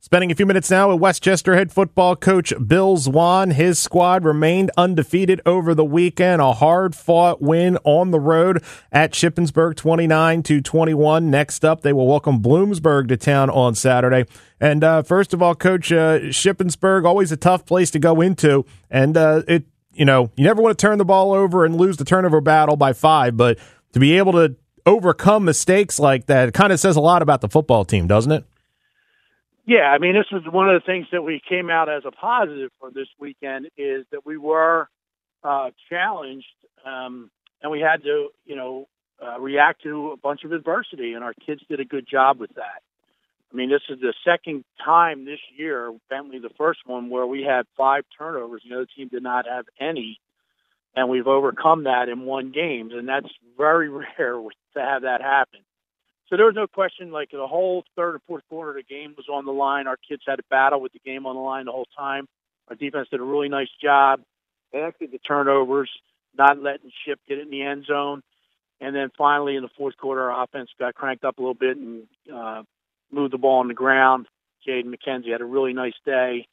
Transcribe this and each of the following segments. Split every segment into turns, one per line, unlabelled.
Spending a few minutes now with West Chester head football coach Bill Zwaan. His squad remained undefeated over the weekend. A hard fought win on the road at Shippensburg 29 to 21. Next up, they will welcome Bloomsburg to town on Saturday. And uh, first of all, coach, uh, Shippensburg, always a tough place to go into. And uh, it, you know, you never want to turn the ball over and lose the turnover battle by five, but to be able to overcome mistakes like that, it kind of says a lot about the football team, doesn't it?
Yeah, I mean, this was one of the things that we came out as a positive for this weekend is that we were uh, challenged um, and we had to, you know, uh, react to a bunch of adversity, and our kids did a good job with that. I mean, this is the second time this year, Bentley the first one, where we had five turnovers. The other team did not have any, and we've overcome that in one game, and that's very rare to have that happen. So there was no question, like the whole third or fourth quarter the game was on the line. Our kids had a battle with the game on the line the whole time. Our defense did a really nice job. Actually the turnovers, not letting Ship get in the end zone. And then finally in the fourth quarter, our offense got cranked up a little bit and uh, moved the ball on the ground. Jaden McKenzie had a really nice day.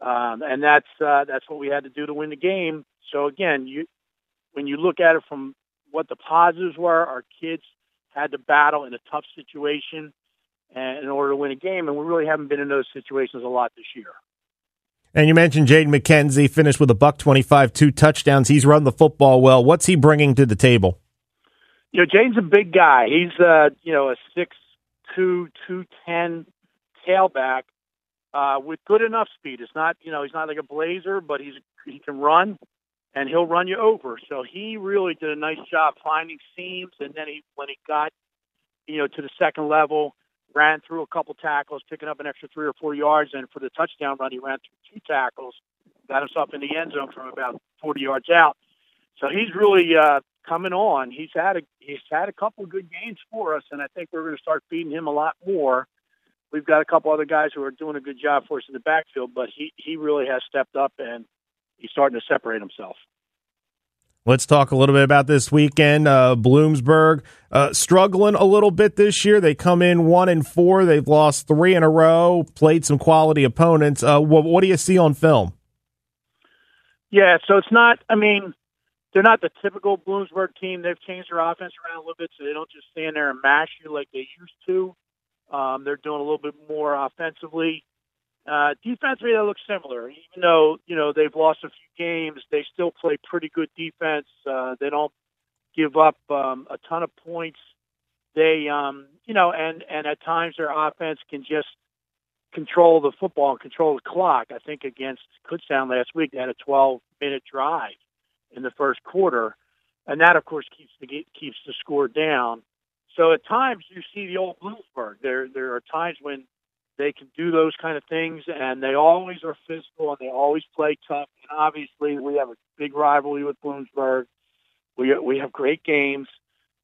Um, and that's uh, that's what we had to do to win the game. So again, you when you look at it from what the positives were, our kids had to battle in a tough situation in order to win a game, and we really haven't been in those situations a lot this year.
And you mentioned Jaden McKenzie finished with a buck twenty-five, two touchdowns. He's run the football well. What's he bringing to the table?
You know, Jaden's a big guy. He's uh, you know a six two, two ten tailback uh, with good enough speed. It's not you know he's not like a blazer, but he's he can run and he'll run you over. So he really did a nice job finding seams, and then he when he got you know to the second level, ran through a couple tackles, picking up an extra three or four yards, and for the touchdown run, he ran through two tackles, got himself in the end zone from about 40 yards out. So he's really uh, coming on. He's had a he's had a couple good games for us, and I think we're going to start feeding him a lot more. We've got a couple other guys who are doing a good job for us in the backfield, but he he really has stepped up and he's starting to separate himself.
Let's talk a little bit about this weekend. Uh, Bloomsburg uh, struggling a little bit this year. They come in one and four. They've lost three in a row. Played some quality opponents. Uh, what, what do you see on film?
Yeah, so it's not. I mean, they're not the typical Bloomsburg team. They've changed their offense around a little bit, so they don't just stand there and mash you like they used to. Um, they're doing a little bit more offensively. Uh, defensively, they look similar. Even though you know they've lost a few games, they still play pretty good defense. Uh, they don't give up um, a ton of points. They, um, you know, and and at times their offense can just control the football and control the clock. I think against Kutztown last week, they had a 12 minute drive in the first quarter, and that of course keeps the keeps the score down. So at times you see the old Bloomsburg. There there are times when they can do those kind of things, and they always are physical and they always play tough. And obviously, we have a big rivalry with Bloomsburg. We we have great games.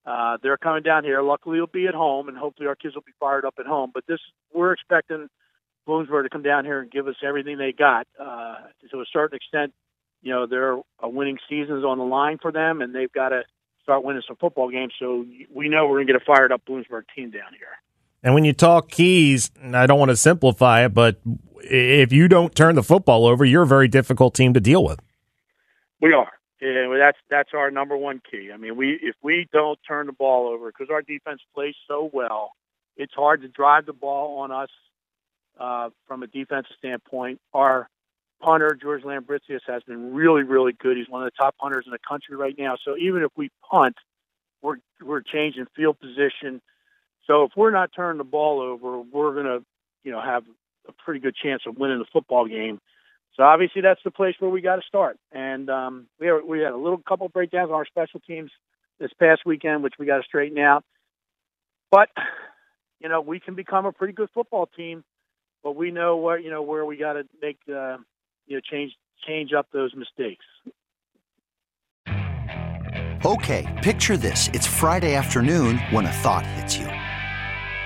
Uh, they're coming down here. Luckily, it'll be at home, and hopefully, our kids will be fired up at home. But this, we're expecting Bloomsburg to come down here and give us everything they got. Uh, to a certain extent, you know, there are winning seasons on the line for them, and they've got to start winning some football games. So we know we're going to get a fired up Bloomsburg team down here.
And when you talk keys, I don't want to simplify it, but if you don't turn the football over, you're a very difficult team to deal with.
We are. Yeah, that's that's our number one key. I mean, we if we don't turn the ball over because our defense plays so well, it's hard to drive the ball on us uh, from a defensive standpoint. Our punter George Lambritius has been really, really good. He's one of the top punters in the country right now. So even if we punt, we're we're changing field position so if we're not turning the ball over, we're going to, you know, have a pretty good chance of winning the football game. So obviously that's the place where we got to start. And um, we are, we had a little couple breakdowns on our special teams this past weekend, which we got to straighten out. But you know, we can become a pretty good football team, but we know where you know where we got to make uh, you know change change up those mistakes.
Okay, picture this: it's Friday afternoon when a thought hits you.